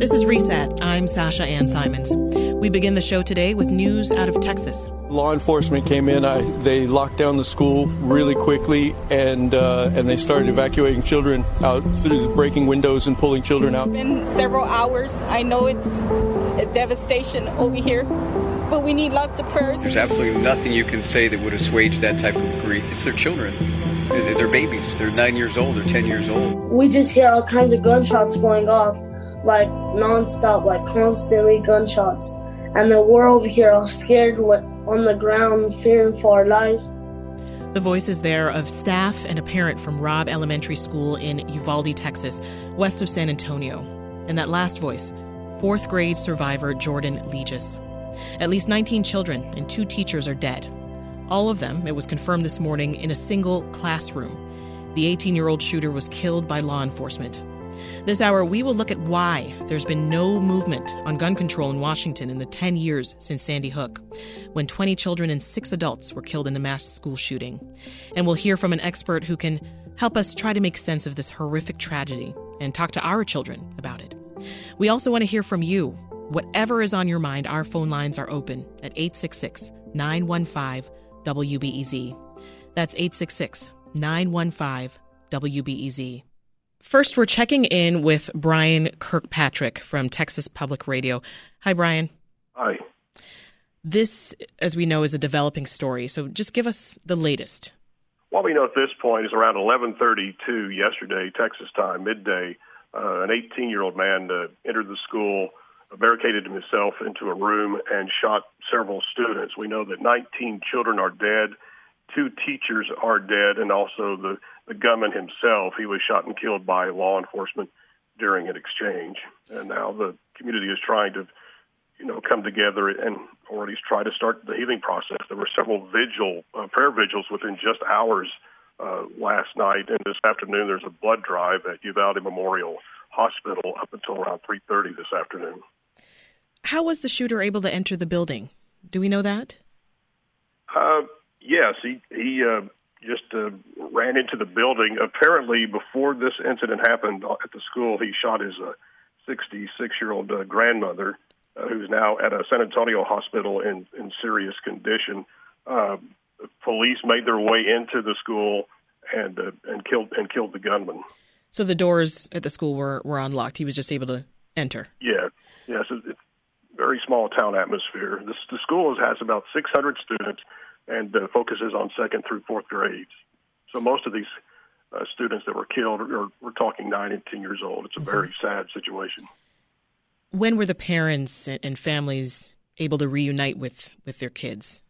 This is Reset. I'm Sasha Ann Simons. We begin the show today with news out of Texas. Law enforcement came in. I, they locked down the school really quickly, and uh, and they started evacuating children out through breaking windows and pulling children out. It's been several hours. I know it's a devastation over here, but we need lots of prayers. There's absolutely nothing you can say that would assuage that type of grief. It's their children. They're babies. They're nine years old. They're ten years old. We just hear all kinds of gunshots going off like nonstop, like constantly gunshots. And the we're here all scared on the ground, fearing for our lives. The voices there of staff and a parent from Robb Elementary School in Uvalde, Texas, west of San Antonio. And that last voice, fourth grade survivor Jordan Legis. At least 19 children and two teachers are dead. All of them, it was confirmed this morning, in a single classroom. The 18 year old shooter was killed by law enforcement. This hour, we will look at why there's been no movement on gun control in Washington in the 10 years since Sandy Hook, when 20 children and six adults were killed in a mass school shooting. And we'll hear from an expert who can help us try to make sense of this horrific tragedy and talk to our children about it. We also want to hear from you. Whatever is on your mind, our phone lines are open at 866 915 WBEZ. That's 866 915 WBEZ. First, we're checking in with Brian Kirkpatrick from Texas Public Radio. Hi, Brian. Hi. This, as we know, is a developing story. So just give us the latest. What we know at this point is around 11:32 yesterday, Texas time, midday. Uh, an 18-year-old man uh, entered the school, barricaded himself into a room, and shot several students. We know that 19 children are dead, two teachers are dead, and also the the gunman himself. He was shot and killed by law enforcement during an exchange, and now the community is trying to, you know, come together and or at least try to start the healing process. There were several vigil uh, prayer vigils within just hours uh, last night, and this afternoon there's a blood drive at Uvalde Memorial Hospital up until around 3:30 this afternoon. How was the shooter able to enter the building? Do we know that? Uh, yes, he he uh, just uh, ran into the building. Apparently, before this incident happened at the school, he shot his 66 uh, year old uh, grandmother, uh, who's now at a San Antonio hospital in, in serious condition. Uh, police made their way into the school and uh, and killed and killed the gunman. So the doors at the school were, were unlocked. He was just able to enter. Yeah, yes, yeah, it's a very small town atmosphere. This, the school has about 600 students and uh, focuses on second through fourth grades. So most of these uh, students that were killed are we're talking nine and ten years old. It's a very mm-hmm. sad situation. When were the parents and families able to reunite with with their kids?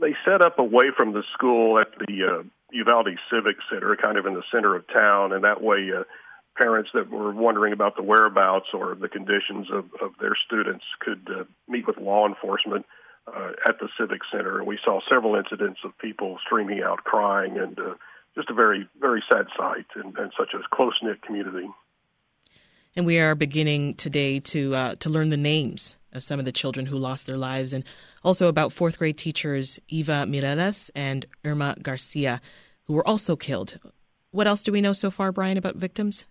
They set up away from the school at the uh, Uvalde Civic Center, kind of in the center of town, and that way. Uh, parents that were wondering about the whereabouts or the conditions of, of their students could uh, meet with law enforcement uh, at the Civic Center, and we saw several incidents of people streaming out crying, and uh, just a very, very sad sight in, in such a close knit community. And we are beginning today to uh, to learn the names of some of the children who lost their lives, and also about fourth grade teachers Eva Mireles and Irma Garcia, who were also killed. What else do we know so far, Brian, about victims?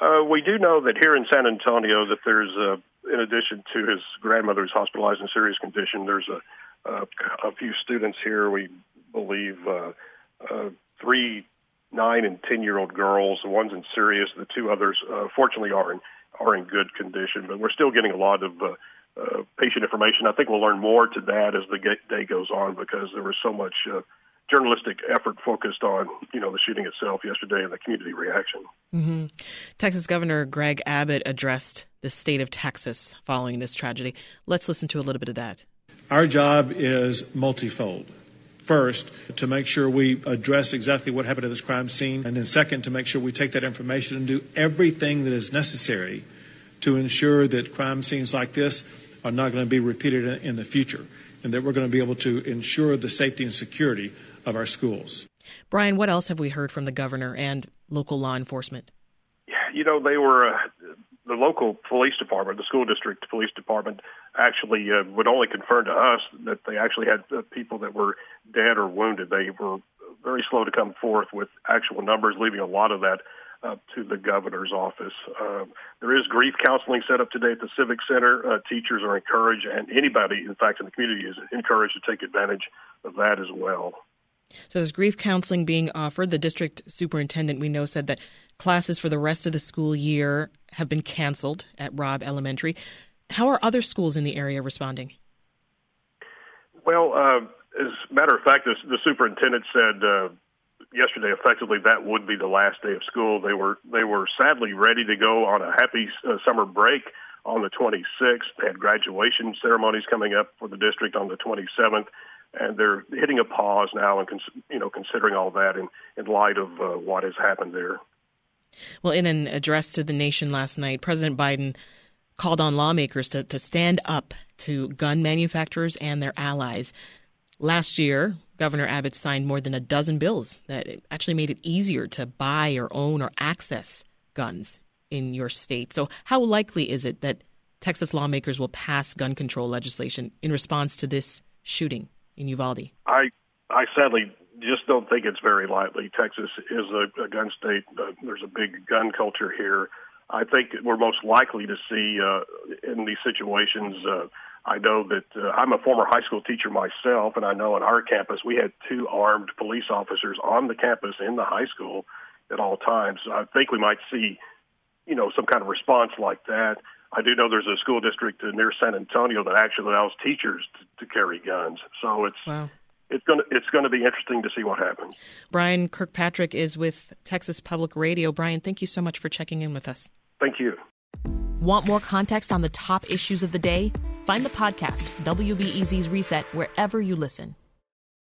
Uh, we do know that here in San Antonio that there's a in addition to his grandmother who's hospitalized in serious condition, there's a, a, a few students here. We believe uh, uh, three nine and ten year old girls. The one's in serious. The two others, uh, fortunately, are in are in good condition. But we're still getting a lot of uh, uh, patient information. I think we'll learn more to that as the day goes on because there was so much. Uh, journalistic effort focused on you know the shooting itself yesterday and the community reaction. Mm-hmm. Texas Governor Greg Abbott addressed the state of Texas following this tragedy. Let's listen to a little bit of that. Our job is multifold. First, to make sure we address exactly what happened at this crime scene, and then second, to make sure we take that information and do everything that is necessary to ensure that crime scenes like this are not going to be repeated in the future, and that we're going to be able to ensure the safety and security of our schools. Brian, what else have we heard from the governor and local law enforcement? Yeah, you know, they were uh, the local police department, the school district police department, actually uh, would only confirm to us that they actually had uh, people that were dead or wounded. They were very slow to come forth with actual numbers, leaving a lot of that up to the governor's office. Uh, there is grief counseling set up today at the Civic Center. Uh, teachers are encouraged, and anybody, in fact, in the community is encouraged to take advantage of that as well. So there's grief counseling being offered. The district superintendent, we know, said that classes for the rest of the school year have been canceled at Robb Elementary. How are other schools in the area responding? Well, uh, as a matter of fact, the, the superintendent said uh, yesterday, effectively, that would be the last day of school. They were they were sadly ready to go on a happy uh, summer break on the 26th. They had graduation ceremonies coming up for the district on the 27th, and they're hitting a pause now and you know considering all that in in light of uh, what has happened there. Well, in an address to the nation last night, President Biden called on lawmakers to, to stand up to gun manufacturers and their allies. Last year, Governor Abbott signed more than a dozen bills that actually made it easier to buy or own or access guns in your state. So, how likely is it that Texas lawmakers will pass gun control legislation in response to this shooting in Uvalde? I I sadly just don't think it's very likely. Texas is a, a gun state. Uh, there's a big gun culture here. I think we're most likely to see uh, in these situations. Uh, I know that uh, I'm a former high school teacher myself, and I know on our campus we had two armed police officers on the campus in the high school at all times. So I think we might see, you know, some kind of response like that. I do know there's a school district near San Antonio that actually allows teachers to, to carry guns. So it's wow. it's going to it's going to be interesting to see what happens. Brian Kirkpatrick is with Texas Public Radio. Brian, thank you so much for checking in with us. Thank you. Want more context on the top issues of the day? Find the podcast, WBEZ's Reset, wherever you listen.